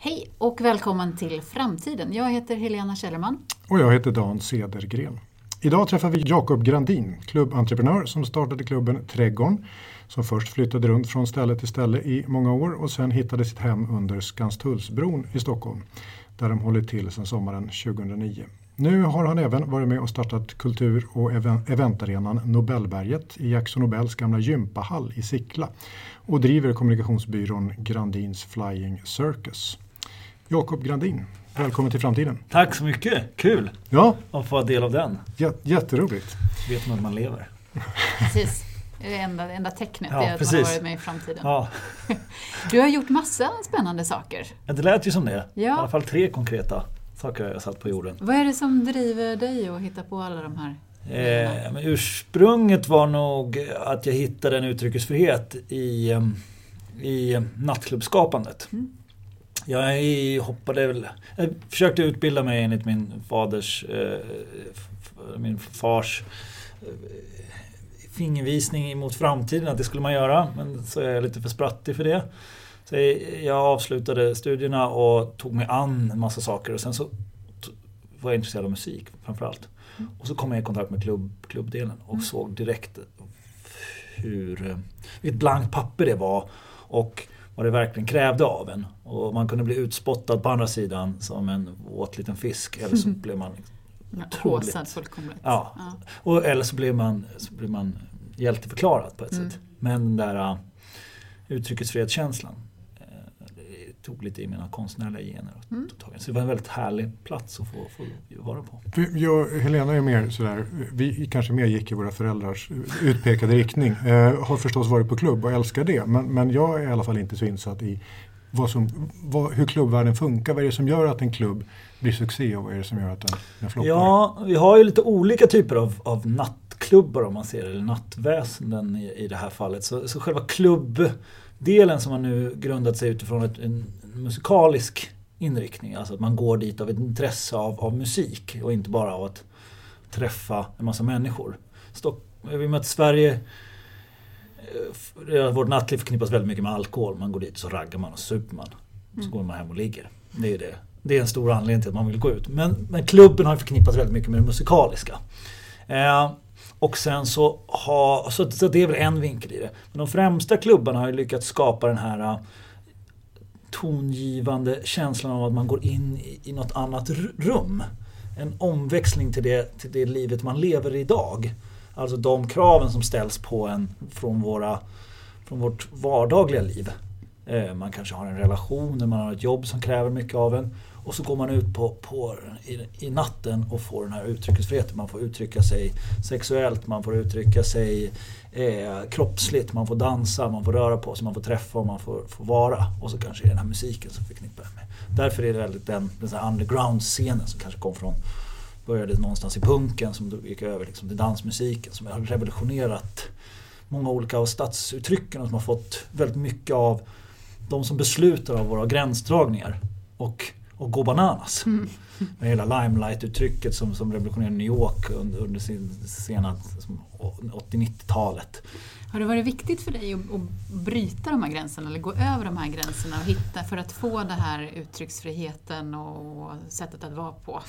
Hej och välkommen till Framtiden. Jag heter Helena Källerman. Och jag heter Dan Cedergren. Idag träffar vi Jakob Grandin, klubbentreprenör som startade klubben Trädgården. Som först flyttade runt från ställe till ställe i många år och sen hittade sitt hem under Skanstullsbron i Stockholm. Där de hållit till sedan sommaren 2009. Nu har han även varit med och startat kultur och eventarenan Nobelberget i Jackson Nobels gamla gympahall i Sickla och driver kommunikationsbyrån Grandins Flying Circus. Jakob Grandin, välkommen till framtiden. Tack så mycket, kul ja. att få vara del av den. J jätteroligt. Vet man att man lever. Precis. Det enda, enda tecknet ja, är att precis. man har varit med i framtiden. Ja. Du har gjort massa spännande saker. Ja, det lät ju som det. Ja. I alla fall tre konkreta saker har jag satt på jorden. Vad är det som driver dig att hitta på alla de här Eh, men ursprunget var nog att jag hittade en uttrycksfrihet i, eh, i nattklubbskapandet. Mm. Jag hoppade väl, jag försökte utbilda mig enligt min faders, eh, min fars eh, fingervisning mot framtiden att det skulle man göra. Men så är jag lite för sprattig för det. Så jag avslutade studierna och tog mig an en massa saker och sen så var jag intresserad av musik framförallt. Mm. Och så kom jag i kontakt med klubb, klubbdelen och mm. såg direkt hur, eh, vilket blankt papper det var och vad det verkligen krävde av en. Och man kunde bli utspottad på andra sidan som en våt liten fisk eller så blev man otroligt... Håsad fullkomligt. Ja. ja. Och, eller så blev man, så blev man hjälteförklarad på ett mm. sätt. Men den där uh, uttryckesfrihetskänslan tog lite i mina konstnärliga gener. Mm. Så det var en väldigt härlig plats att få, få vara på. Jag, Helena är mer sådär, vi kanske mer gick i våra föräldrars utpekade riktning. Eh, har förstås varit på klubb och älskar det. Men, men jag är i alla fall inte så insatt i vad som, vad, hur klubbvärlden funkar. Vad är det som gör att en klubb blir succé och vad är det som gör att den, den floppar? Ja, vi har ju lite olika typer av, av nattklubbar om man ser det, eller nattväsenden i, i det här fallet. Så, så själva klubbdelen som har nu grundat sig utifrån ett, en musikalisk inriktning. Alltså att man går dit av ett intresse av, av musik och inte bara av att träffa en massa människor. Stock, vi möter Sverige vårt nattliv förknippas väldigt mycket med alkohol. Man går dit och så raggar man och super man. Så mm. går man hem och ligger. Det är det. Det är en stor anledning till att man vill gå ut. Men, men klubben har förknippats väldigt mycket med det musikaliska. Eh, och sen så har, så, så det är väl en vinkel i det. Men de främsta klubbarna har ju lyckats skapa den här tongivande känslan av att man går in i, i något annat rum. En omväxling till det, till det livet man lever idag. Alltså de kraven som ställs på en från, våra, från vårt vardagliga liv. Eh, man kanske har en relation, man har ett jobb som kräver mycket av en. Och så går man ut på, på, i, i natten och får den här uttrycksfriheten. Man får uttrycka sig sexuellt, man får uttrycka sig eh, kroppsligt, man får dansa, man får röra på sig, man får träffa och man får, får vara. Och så kanske det är den här musiken som förknippar med. Därför är det väldigt den, den underground-scenen som kanske kom från började någonstans i punken som gick över liksom till dansmusiken som har revolutionerat många olika av stadsuttrycken och som har fått väldigt mycket av de som beslutar av våra gränsdragningar och, och gå bananas. Mm. Med hela limelight-uttrycket som, som revolutionerade New York under, under sin sena 80-90-talet. Har det varit viktigt för dig att, att bryta de här gränserna eller gå över de här gränserna och hitta för att få den här uttrycksfriheten och sättet att vara på?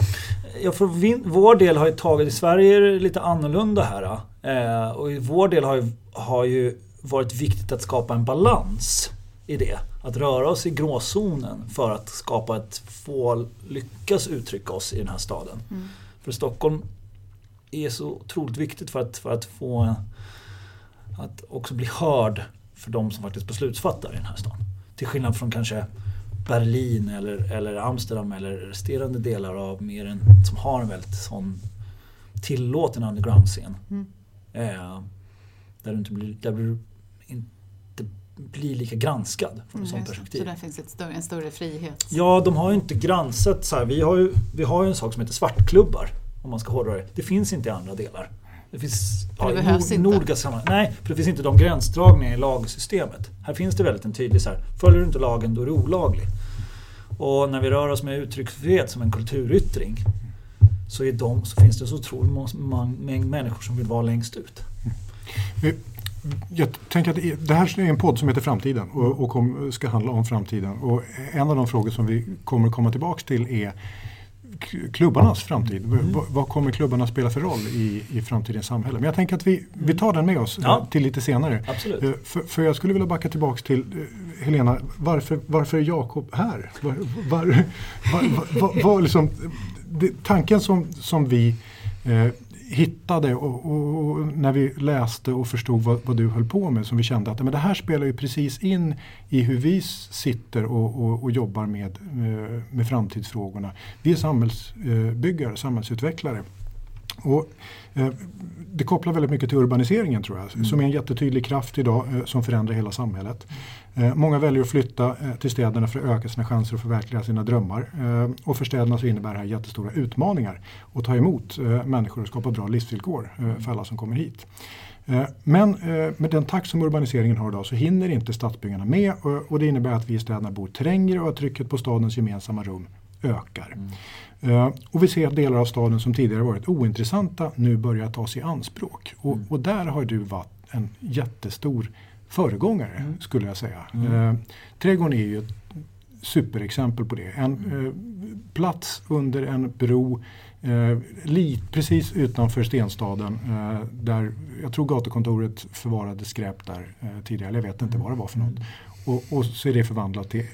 Ja, för vår del har ju tagit, i Sverige är det lite annorlunda här. Eh, och i vår del har ju, har ju varit viktigt att skapa en balans i det. Att röra oss i gråzonen för att skapa ett få lyckas uttrycka oss i den här staden. Mm. För Stockholm är så otroligt viktigt för att, för att få att också bli hörd för de som faktiskt beslutsfattar i den här stan. Till skillnad från kanske Berlin eller, eller Amsterdam eller resterande delar av mer en, som har en väldigt sån tillåten underground-scen. Mm. Eh, där du inte blir, där du inte blir lika granskad från ett mm, sånt perspektiv. Så där finns ett större, en större frihet? Ja, de har ju inte granskat så här. Vi har ju, vi har ju en sak som heter svartklubbar. Om man ska hårdra det. Det finns inte i andra delar. Det finns ja, behövs nord, inte. Nej, för det finns inte de gränsdragningarna i lagsystemet. Här finns det väldigt en tydlig så här, följer du inte lagen då är du olaglig. Och när vi rör oss med uttrycksfrihet som en kulturyttring så, är de, så finns det så otroligt mängd människor som vill vara längst ut. Vi, jag tänker att det här är en podd som heter Framtiden och, och ska handla om framtiden. Och en av de frågor som vi kommer komma tillbaks till är klubbarnas framtid. Mm. Vad, kommer klubbarna spela för roll i, i framtidens samhälle? Men jag tänker att vi, vi tar den med oss ja. till lite senare. Absolut. Eh, för, för, jag skulle vilja backa tillbaks till eh, Helena, varför, varför är Jakob här? Var, var, var, var, var liksom, det, tanken som, som vi eh, hittade och, och, och, när vi läste och förstod vad, vad, du höll på med som vi kände att men det här spelar ju precis in i hur vi sitter och, och jobbar med, eh, med framtidsfrågorna. Vi är samhällsbyggare, samhällsutvecklare. Och, eh, det kopplar väldigt mycket till urbaniseringen tror jag, mm. som är en jättetydlig kraft idag eh, som förändrar hela samhället. Eh, många väljer att flytta eh, till städerna för att öka sina chanser att förverkliga sina drömmar. Eh, och för städerna så innebär det här jättestora utmaningar att ta emot människor och skapa bra livsvillkor för alla som kommer hit. Men med den takt som urbaniseringen har idag så hinner inte stadsbyggarna med och det innebär att vi i städerna bor trängre och att trycket på stadens gemensamma rum ökar. Mm. Och vi ser att delar av staden som tidigare varit ointressanta nu börjar tas i anspråk. Och, mm. och där har du varit en jättestor föregångare mm. skulle jag säga. Mm. Eh, trädgården är ju ett superexempel på det. En mm. eh, plats under en bro eh, lit, precis utanför Stenstaden eh, där jag tror gatukontoret förvarade skräp där eh, tidigare. Jag vet inte vad det var för något. Mm. Och, och, så är det förvandlat till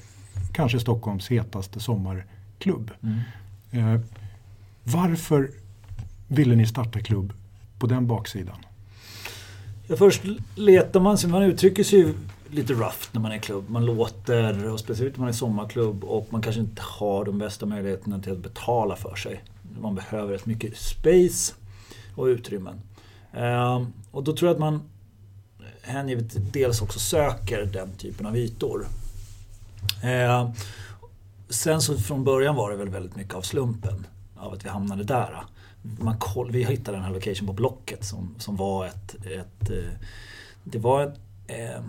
kanske Stockholms hetaste sommarklubb. Mm. Eh, varför ville ni starta klubb på den baksidan? Ja, först letar man sig, man uttrycker sig lite rough när man är klubb. Man låter, och speciellt när man är sommarklubb och man kanske inte har de bästa möjligheterna till att betala för sig. Man behöver rätt mycket space och utrymmen. Ehm, och då tror jag att man hängivet dels också söker den typen av ytor. Ehm, sen så från början var det väl väldigt mycket av slumpen av att vi hamnade där man koll, vi hittade den här location på Blocket som, som var ett, ett eh, Det var en, eh,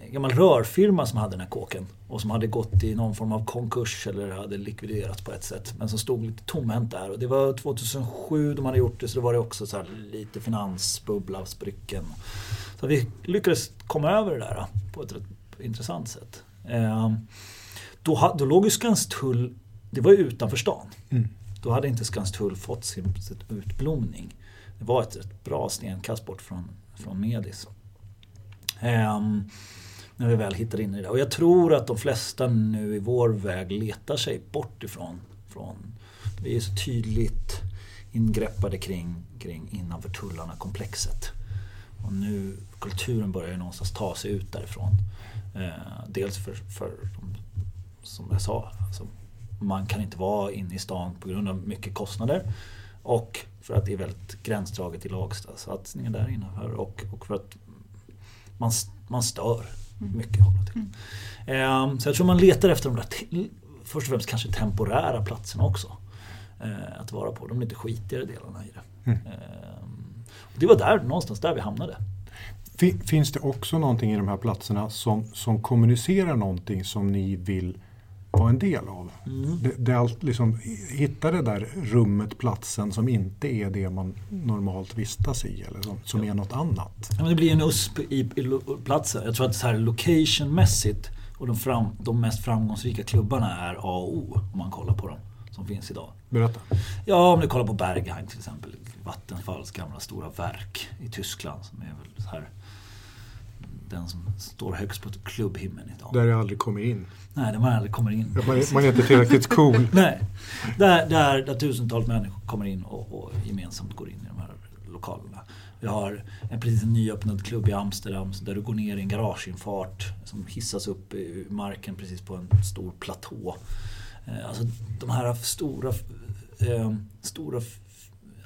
en gammal rörfirma som hade den här kåken och som hade gått i någon form av konkurs eller hade likviderats på ett sätt. Men som stod lite tomhänt där. Och det var 2007 de hade gjort det så då var det också så lite finansbubbla, sprycken. Så vi lyckades komma över det där på ett rätt intressant sätt. Ehm, då, då låg ju Skanstull, det var ju utanför stan. Mm. Då hade inte Skanstull fått sin, sin utblomning. Det var ett, ett bra stenkast bort från, från Medis. Um, när vi väl hittade in i det. Och jag tror att de flesta nu i vår väg letar sig bort ifrån. Från, vi är så tydligt ingreppade kring, kring innanför tullarna komplexet. Och nu, kulturen börjar ju någonstans ta sig ut därifrån. Eh, dels för, för som jag sa, alltså man kan inte vara inne i stan på grund av mycket kostnader. Och för att det är väldigt gränsdraget till lagsatsningen där innanför och, och för att man, man stör mm. mycket. Mm. Ehm, så jag tror man letar efter de där först och främst kanske temporära platserna också. Ehm, att vara på de lite skitigare delarna i det. Mm. Ehm, det var där någonstans där vi hamnade. Finns det också någonting i de här platserna som, som kommunicerar någonting som ni vill vara en del av. Mm. Det, det, allt, liksom, hitta det där rummet, platsen som inte är det man normalt vistas i eller som, som ja. är något annat. Ja, men det blir en USP i, i platsen. Jag tror att så här locationmässigt och de, fram, de mest framgångsrika klubbarna är A och O om man kollar på dem som finns idag. Berätta. Ja, om du kollar på Berghain till exempel. Vattenfalls gamla stora verk i Tyskland som är väl så här den som står högst på klubbhimlen idag. Där jag aldrig kommer in. Nej, där man aldrig kommer in. Ja, man, man, är inte tillräckligt cool. Nej, där, där, där tusentals människor kommer in och, och, gemensamt går in i de här lokalerna. Vi har en precis nyöppnad klubb i Amsterdam där du går ner i en garageinfart som hissas upp i marken precis på en stor platå. Eh, alltså de här stora, eh, stora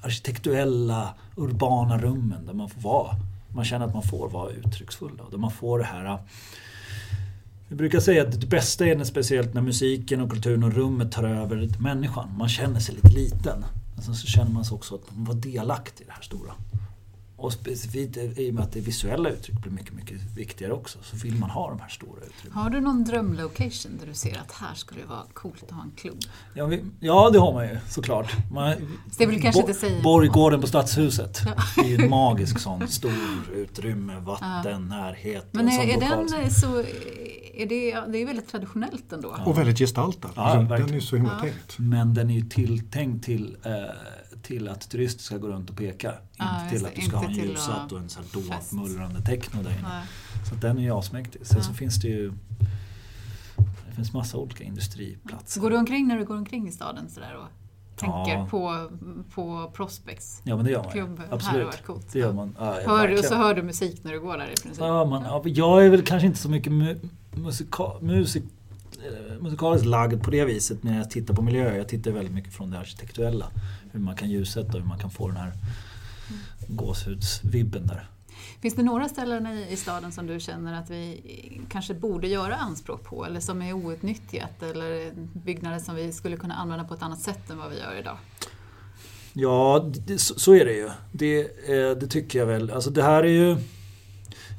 arkitektuella urbana rummen där man får vara man känner att man får vara uttrycksfull. Då. Man får det här vi brukar säga att det bästa är speciellt när musiken och kulturen och rummet tar över människan. Man känner sig lite liten. Men sen så känner man sig också att man var delaktig i det här stora och specifikt i och med att det visuella uttrycket blir mycket, mycket viktigare också så vill man ha de här stora utrymmen. Har du någon drömlocation där du ser att här skulle det vara coolt att ha en klubb? Ja, vi, ja det har man ju såklart. Man, det vill kanske inte säga. Borggården på Stadshuset. Ja. Det är ju en magisk sån stor utrymme, vatten, ja. närhet. Men är, är den så... Är det, det är väldigt traditionellt ändå. Ja. Och väldigt gestaltad. Ja, alltså, den är så himla ja. tänkt. Men den är ju tilltänkt till eh, till att turister ska gå runt och peka. Ah, inte till att du ska ha en ljusat och en så här dovt mullrande techno där inne. Så den är ju asmäktig. Sen så finns det ju det finns massa olika industriplatser. Går du omkring när du går omkring i staden sådär och tänker ja. på, på Prospects ja, men det gör man. klubb? Absolut. Det gör man. Ja, hör, och så hör du musik när du går där i princip? Ja, man, ja, jag är väl kanske inte så mycket mu musika, musik musikaliskt lagd på det viset när jag tittar på miljöer. Jag tittar väldigt mycket från det arkitektuella. Hur man kan ljussätta och hur man kan få den här gåshudsvibben där. Finns det några ställen i, i staden som du känner att vi kanske borde göra anspråk på eller som är outnyttjat eller byggnader som vi skulle kunna använda på ett annat sätt än vad vi gör idag? Ja, det, så, så, är det ju. Det, eh, det, tycker jag väl. Alltså det här är ju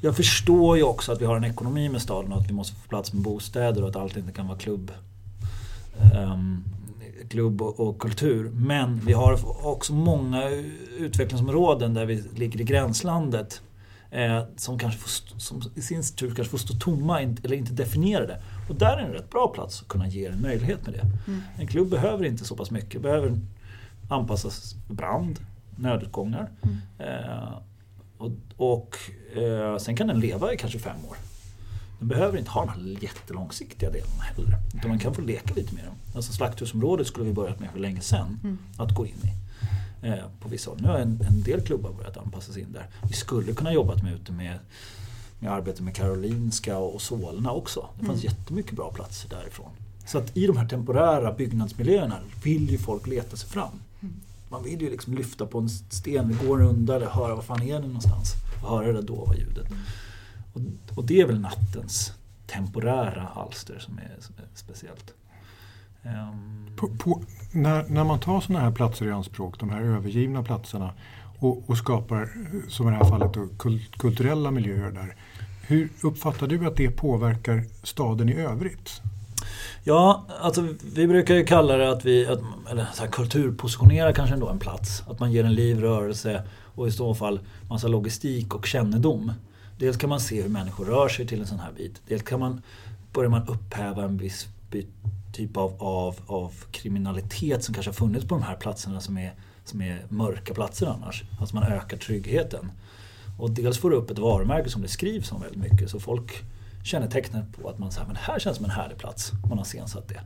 jag förstår ju också att vi har en ekonomi med staden och att vi måste få plats med bostäder och att allt inte kan vara klubb, um, klubb och, och, kultur. Men vi har också många utvecklingsområden där vi ligger i gränslandet eh, som, kanske får, som i sin tur kanske får stå tomma eller inte definierade. Och där är en rätt bra plats att kunna ge en möjlighet med det. Mm. En klubb behöver inte så pass mycket. Behöver anpassas brand, nödutgångar. Mm. Eh, och, och eh, sen kan den leva i kanske fem år. Den behöver inte ha de här jättelångsiktiga delarna heller. Utan man kan få leka lite med dem. Alltså slakthusområdet skulle vi börjat med för länge sedan mm. att gå in i. Eh, på vissa håll. Nu har en, en del klubbar börjat anpassa sig in där. Vi skulle kunna jobbat med ute med, med arbete med Karolinska och Solna också. Det fanns mm. jättemycket bra platser därifrån. Så att i de här temporära byggnadsmiljöerna vill ju folk leta sig fram. Man vill ju liksom lyfta på en sten, gå en runda eller höra var fan är det någonstans? Och höra det där dova ljudet. Och, och, det är väl nattens temporära alster som är, som är speciellt. Um... På, på, när, när man tar sådana här platser i anspråk, de här övergivna platserna och, och skapar, som i det här fallet, då, kulturella miljöer där. Hur uppfattar du att det påverkar staden i övrigt? Ja, alltså vi brukar ju kalla det att vi, att, eller så här, kulturpositionerar kanske ändå en plats. Att man ger en liv, rörelse och i så fall massa logistik och kännedom. Dels kan man se hur människor rör sig till en sån här bit. Dels kan man, börjar man upphäva en viss typ av, av, av kriminalitet som kanske har funnits på de här platserna som är, som är mörka platser annars. Alltså man ökar tryggheten. Och dels får du upp ett varumärke som det skrivs om väldigt mycket. Så folk kännetecknet på att man säger men här känns som en härlig plats. Man har scensatt det.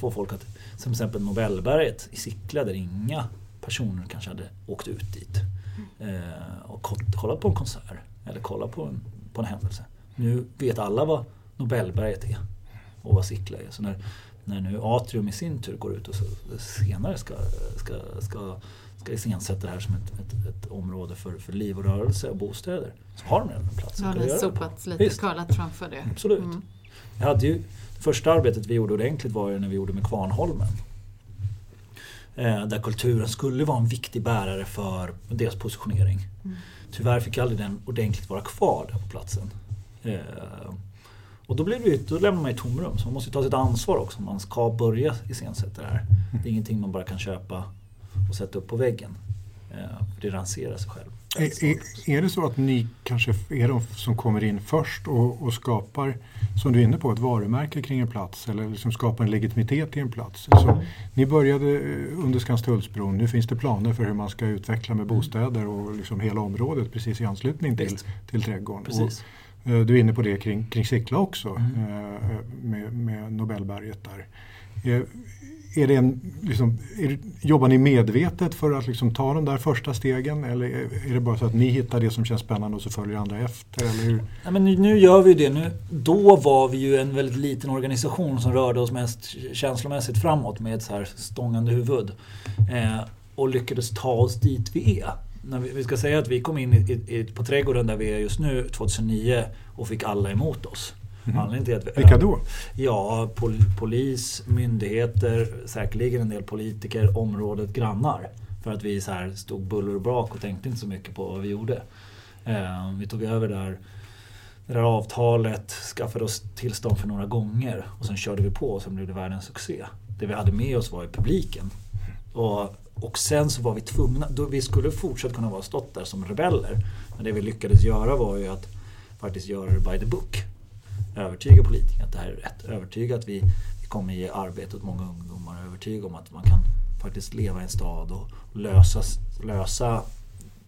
Får folk att, som till exempel Nobelberget i Sickla där inga personer kanske hade åkt ut dit eh, och kollat på en konsert eller kollat på en, på en händelse. Nu vet alla vad Nobelberget är och vad Sickla är. Så när, när nu Atrium i sin tur går ut och så, senare ska, ska, ska ska iscensätta det här som ett, ett, ett, område för, för liv och rörelse och bostäder. Så har de redan en plats. Ja, det har sopat lite Visst. curlat framför det. Absolut. Mm. Jag hade ju, det första arbetet vi gjorde ordentligt var ju när vi gjorde med Kvarnholmen. Eh, där kulturen skulle vara en viktig bärare för deras positionering. Mm. Tyvärr fick aldrig den ordentligt vara kvar där på platsen. Eh, och då, blir det, då lämnar man ett tomrum. Så man måste ta sitt ansvar också om man ska börja iscensätta det här. Det är ingenting man bara kan köpa och sätta upp på väggen. Eh, det ranserar sig själv. Är, är, är, det så att ni kanske är de som kommer in först och, och, skapar, som du är inne på, ett varumärke kring en plats eller liksom skapar en legitimitet i en plats? Så ni började under Skanstullsbron, nu finns det planer för hur man ska utveckla med bostäder och liksom hela området precis i anslutning till, till trädgården. Precis. Och, eh, du är inne på det kring, kring Sickla också mm. Eh, med, med Nobelberget där är det en, liksom, är, jobbar ni medvetet för att liksom ta de där första stegen eller är det bara så att ni hittar det som känns spännande och så följer andra efter? Eller hur? Ja, men nu, nu gör vi det. Nu, då var vi ju en väldigt liten organisation som rörde oss mest känslomässigt framåt med ett så här stångande huvud. Eh, och lyckades ta oss dit vi är. När vi, vi ska säga att vi kom in i, i, på trädgården där vi är just nu 2009 och fick alla emot oss. Mm. Anledningen till att vi, Vilka då? Ja, pol, polis, myndigheter, säkerligen en del politiker, området, grannar. För att vi så här stod buller och brak och tänkte inte så mycket på vad vi gjorde. Eh, vi tog över där det där avtalet, skaffade oss tillstånd för några gånger och sen körde vi på och sen blev det världens succé. Det vi hade med oss var ju publiken. Och, och sen så var vi tvungna, då vi skulle fortsatt kunna vara stått där som rebeller. Men det vi lyckades göra var ju att faktiskt göra det by the book. Övertyga politikerna att det här är rätt. Övertyga att vi, vi kommer ge arbete åt många ungdomar. Övertyga om att man kan faktiskt leva i en stad och lösa, lösa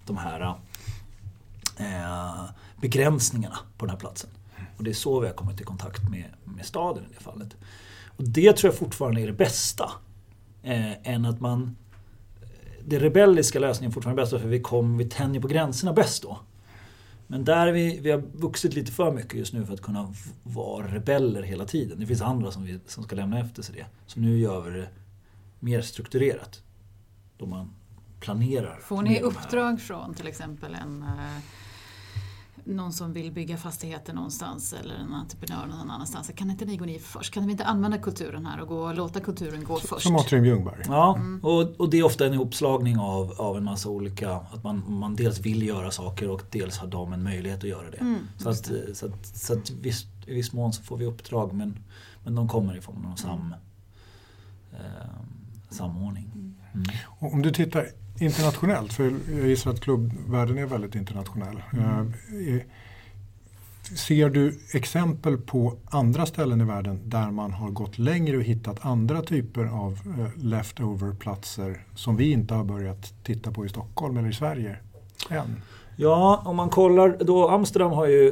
de här eh, begränsningarna på den här platsen. Och det är så vi har kommit i kontakt med, med staden i det fallet. Och det tror jag fortfarande är det bästa. Eh, än att man... Eh, det rebelliska lösningen är fortfarande bäst för vi, kom, vi tänjer på gränserna bäst då. Men där vi, vi har vuxit lite för mycket just nu för att kunna vara rebeller hela tiden. Det finns andra som, vi, som ska lämna efter sig det. Så nu gör vi det mer strukturerat. Då man planerar. Får ni uppdrag från till exempel en eh, någon som vill bygga fastigheter någonstans eller en entreprenör någon annanstans. Kan inte ni gå ner först? Kan vi inte använda kulturen här och gå, låta kulturen gå först? Som Atrium Ljungberg. Ja, mm. och, och det är ofta en ihopslagning av, av en massa olika, att man, man dels vill göra saker och dels har de en möjlighet att göra det. Mm, så, att, det. så, att, så att viss, i viss mån så får vi uppdrag men, men de kommer ifrån någon sam, eh, samordning. Mm. mm. Om du tittar internationellt, för jag gissar att klubbvärlden är väldigt internationell. Mm. Eh, ser du exempel på andra ställen i världen där man har gått längre och hittat andra typer av eh, leftover-platser som vi inte har börjat titta på i Stockholm eller i Sverige än? Ja, om man kollar då Amsterdam har ju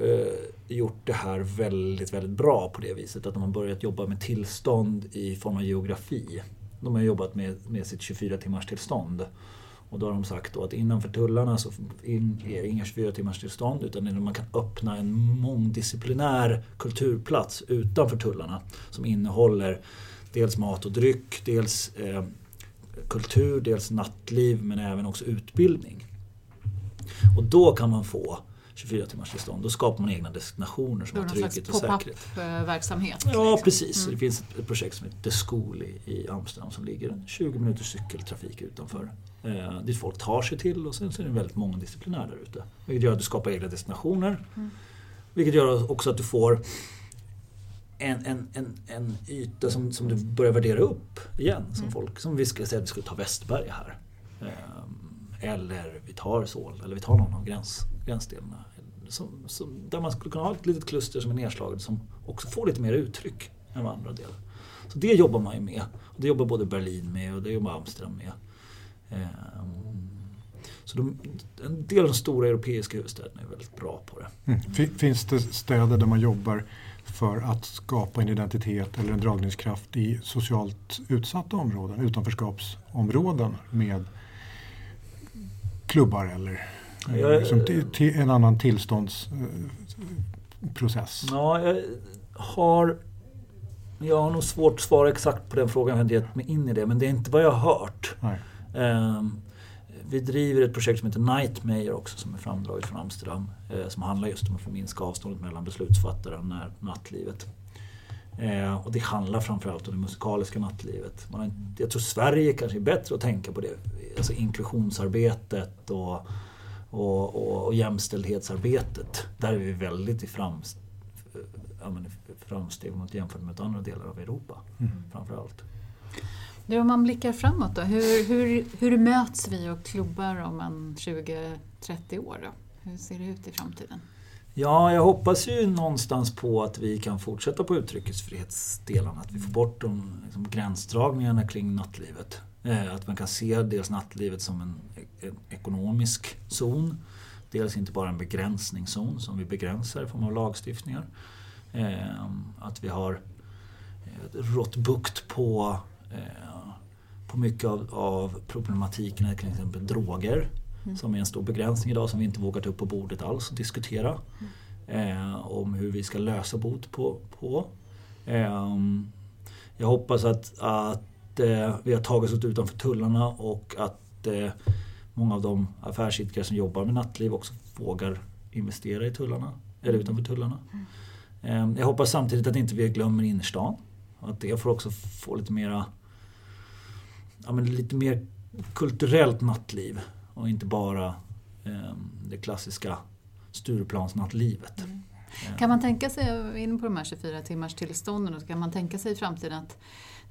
eh, gjort det här väldigt, väldigt bra på det viset att de har börjat jobba med tillstånd i form av geografi. De har jobbat med, med sitt 24 timmars tillstånd. Och då har de sagt då att innanför tullarna så är det inga 24 timmars tillstånd utan man kan öppna en mångdisciplinär kulturplats utanför tullarna som innehåller dels mat och dryck, dels eh, kultur, dels nattliv men även också utbildning. Och då kan man få 24 timmars tillstånd. Då skapar man egna destinationer som har trygghet och säkerhet. verksamhet Ja, liksom. precis. Mm. Det finns ett projekt som heter The School i, i Amsterdam som ligger 20 minuters cykeltrafik utanför. Eh, dit folk tar sig till och sen så är det väldigt mångdisciplinär där ute. Vilket gör att du skapar egna destinationer. Mm. Vilket gör också att du får en, en, en, en yta som, som du börjar värdera upp igen. Som mm. folk, som vi ska säga att vi skulle ta Västberga här. Eh, eller vi tar Sol, eller vi tar någon av gräns, gränsdelarna. Som, som, där man skulle kunna ha ett litet kluster som är nedslaget som också får lite mer uttryck än vad andra delar. Så det jobbar man ju med. Och det jobbar både Berlin med och det jobbar Amsterdam med. Ehm, så de, en del av de stora europeiska huvudstäderna är väldigt bra på det. Mm. Finns det städer där man jobbar för att skapa en identitet eller en dragningskraft i socialt utsatta områden, utanförskapsområden med klubbar eller jag, liksom till en annan tillståndsprocess? Ja, jag har, jag har nog svårt att svara exakt på den frågan. Jag har gett mig in i det. Men det är inte vad jag har hört. Um, vi driver ett projekt som heter Nightmare också som är framdraget från Amsterdam. Eh, som handlar just om att minska avståndet mellan beslutsfattare och nattlivet. Eh, och det handlar framförallt om det musikaliska nattlivet. Man har, jag tror Sverige kanske är bättre att tänka på det. Alltså inklusionsarbetet och och, och, och jämställdhetsarbetet. Där är vi väldigt i framst, ja, framsteg mot jämfört med andra delar av Europa. Mm. Framförallt. Du, om man blickar framåt då, hur, hur, hur möts vi och klubbar om en 20-30 år? Då? Hur ser det ut i framtiden? Ja, jag hoppas ju någonstans på att vi kan fortsätta på uttrycksfrihetsdelarna. Att vi får bort de liksom, gränsdragningarna kring nattlivet. Eh, att man kan se dels nattlivet som en, en ekonomisk zon. Dels inte bara en begränsningszon som vi begränsar i form av lagstiftningar. Eh, att vi har eh, rått bukt på, på mycket av, av problematiken till exempel droger. Mm. Som är en stor begränsning idag som vi inte vågar ta upp på bordet alls och diskutera. Mm. om hur vi ska lösa bot på. på. jag hoppas att, att eh, vi har tagit oss utanför tullarna och att eh, många av de affärsidkare som jobbar med nattliv också vågar investera i tullarna, eller utanför tullarna. Mm. Eh, jag hoppas samtidigt att inte vi glömmer innerstan. Att det får också få lite mera ja, men lite mer kulturellt nattliv och inte bara eh, det klassiska Stureplansnattlivet. Mm. Kan man tänka sig, in på de här 24 timmars tillstånden, kan man tänka sig i framtiden att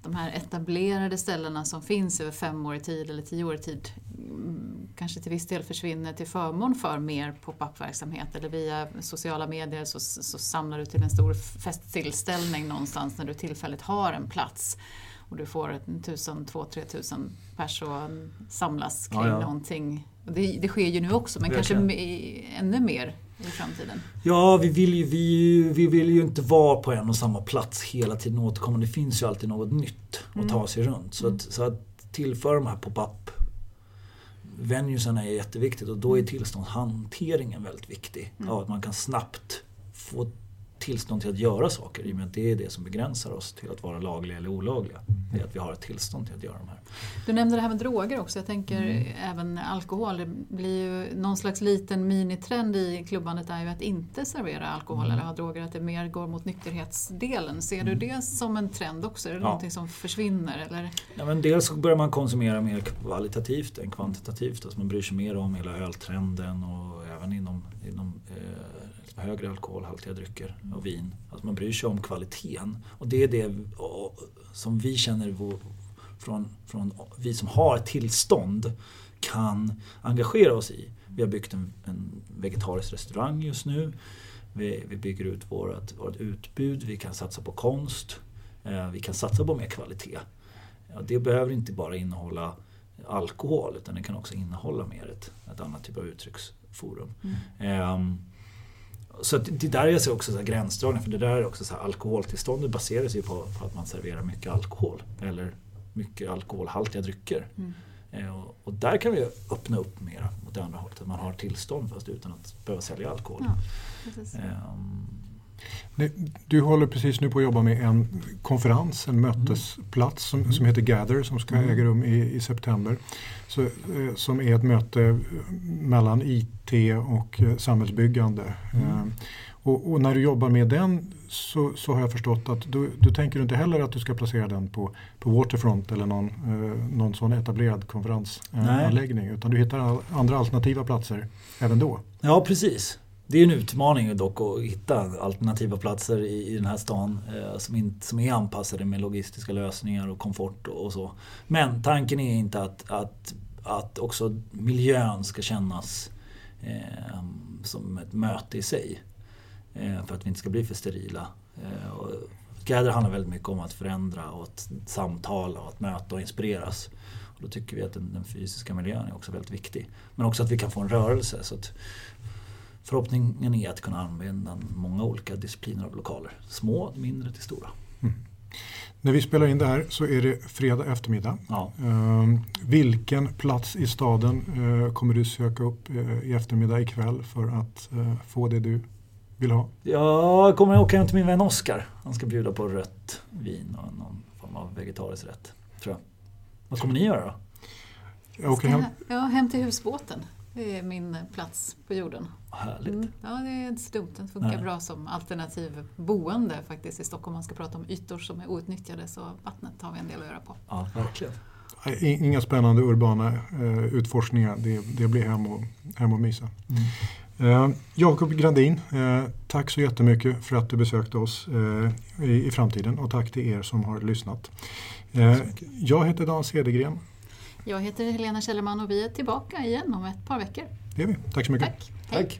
de här etablerade ställena som finns över fem år i tid eller tio år i tid mm, kanske till viss del försvinner till förmån för mer pop-up-verksamhet eller via sociala medier så, så samlar du till en stor festtillställning någonstans när du tillfälligt har en plats och du får tusen, två, tre tusen personer samlas kring ja, ja. någonting. Det, det sker ju nu också men Verkligen. kanske ännu mer i framtiden? Ja, vi vill, ju, vi, vi vill ju inte vara på en och samma plats hela tiden återkomma. Det finns ju alltid något nytt att mm. ta sig runt. Så, mm. att, så att tillföra de här pop-up venuesarna är jätteviktigt och då är mm. tillståndshanteringen väldigt viktig. Mm. Ja, att man kan snabbt få tillstånd till att göra saker i och med att det är det som begränsar oss till att vara lagliga eller olagliga. Det är att vi har ett tillstånd till att göra de här. Du nämnde det här med droger också. Jag tänker mm. även alkohol. Det blir ju någon slags liten minitrend i klubbandet är ju att inte servera alkohol mm. eller ha droger. Att det mer går mot nykterhetsdelen. Ser du mm. det som en trend också? Är det ja. någonting som försvinner? Eller? Ja, men dels börjar man konsumera mer kvalitativt än kvantitativt. Alltså man bryr sig mer om hela öltrenden och även inom, eh, högre alkoholhaltiga drycker och vin. Alltså man bryr sig om kvaliteten. Och det är det som vi känner från, från vi som har ett tillstånd kan engagera oss i. Vi har byggt en, en vegetarisk restaurang just nu. Vi, vi bygger ut vårt, vårt utbud, vi kan satsa på konst, eh, vi kan satsa på mer kvalitet. Ja, det behöver inte bara innehålla alkohol utan det kan också innehålla mer ett, ett annat typ av uttrycksforum. Mm. Um, så det är där ser också så gränsdragningen. För det där är också så här, alkoholtillståndet baseras ju på, på, att man serverar mycket alkohol. Eller mycket alkoholhaltiga drycker. Mm. Eh, och, och, där kan vi öppna upp mer mot det andra hållet. Att man har tillstånd fast utan att behöva sälja alkohol. Ja, du håller precis nu på att jobba med en konferens, en mötesplats som, mm. som heter Gather som ska mm. äga rum i, i september. Så, eh, som är ett möte mellan IT och eh, samhällsbyggande. Mm. Eh, och, och, när du jobbar med den så, så har jag förstått att du, du tänker inte heller att du ska placera den på, på Waterfront eller någon, eh, någon sån etablerad konferensanläggning. utan du hittar andra alternativa platser även då. Ja precis. Det är en utmaning dock att hitta alternativa platser i, i den här stan eh, som, inte, som är anpassade med logistiska lösningar och komfort och, och så. Men tanken är inte att, att, att också miljön ska kännas eh, som ett möte i sig. Eh, för att vi inte ska bli för sterila. Eh, och Gather handlar väldigt mycket om att förändra och att samtala och att möta och inspireras. Och då tycker vi att den, den, fysiska miljön är också väldigt viktig. Men också att vi kan få en rörelse. Så att Förhoppningen är att kunna använda många olika discipliner av lokaler. Små, mindre till stora. Mm. När vi spelar in det här så är det fredag eftermiddag. Ja. Uh, vilken plats i staden uh, kommer du söka upp uh, i eftermiddag ikväll för att eh, få det du vill ha? Jag kommer åka hem till min vän Oskar. Han ska bjuda på rött vin och någon form av vegetarisk rätt. Tror jag. Vad kommer ni göra då? Jag åker hem. Ja, hem till husbåten. Det är min plats på jorden. Härligt. Mm. Ja, det är inte så dumt. Det funkar Nej. bra som alternativ boende faktiskt i Stockholm. Man ska prata om ytor som är outnyttjade så vattnet har vi en del att göra på. Ja, verkligen. Inga spännande urbana uh, utforskningar. Det, det, blir hem och, hem och mysa. Mm. Uh, Jakob Grandin, uh, tack så jättemycket för att du besökte oss i, i, framtiden och tack till er som har lyssnat. jag heter Dan Cedergren jag heter Helena Källerman och vi är tillbaka igen om ett par veckor. Det är vi. Tack så mycket. Tack. Hej. Tack.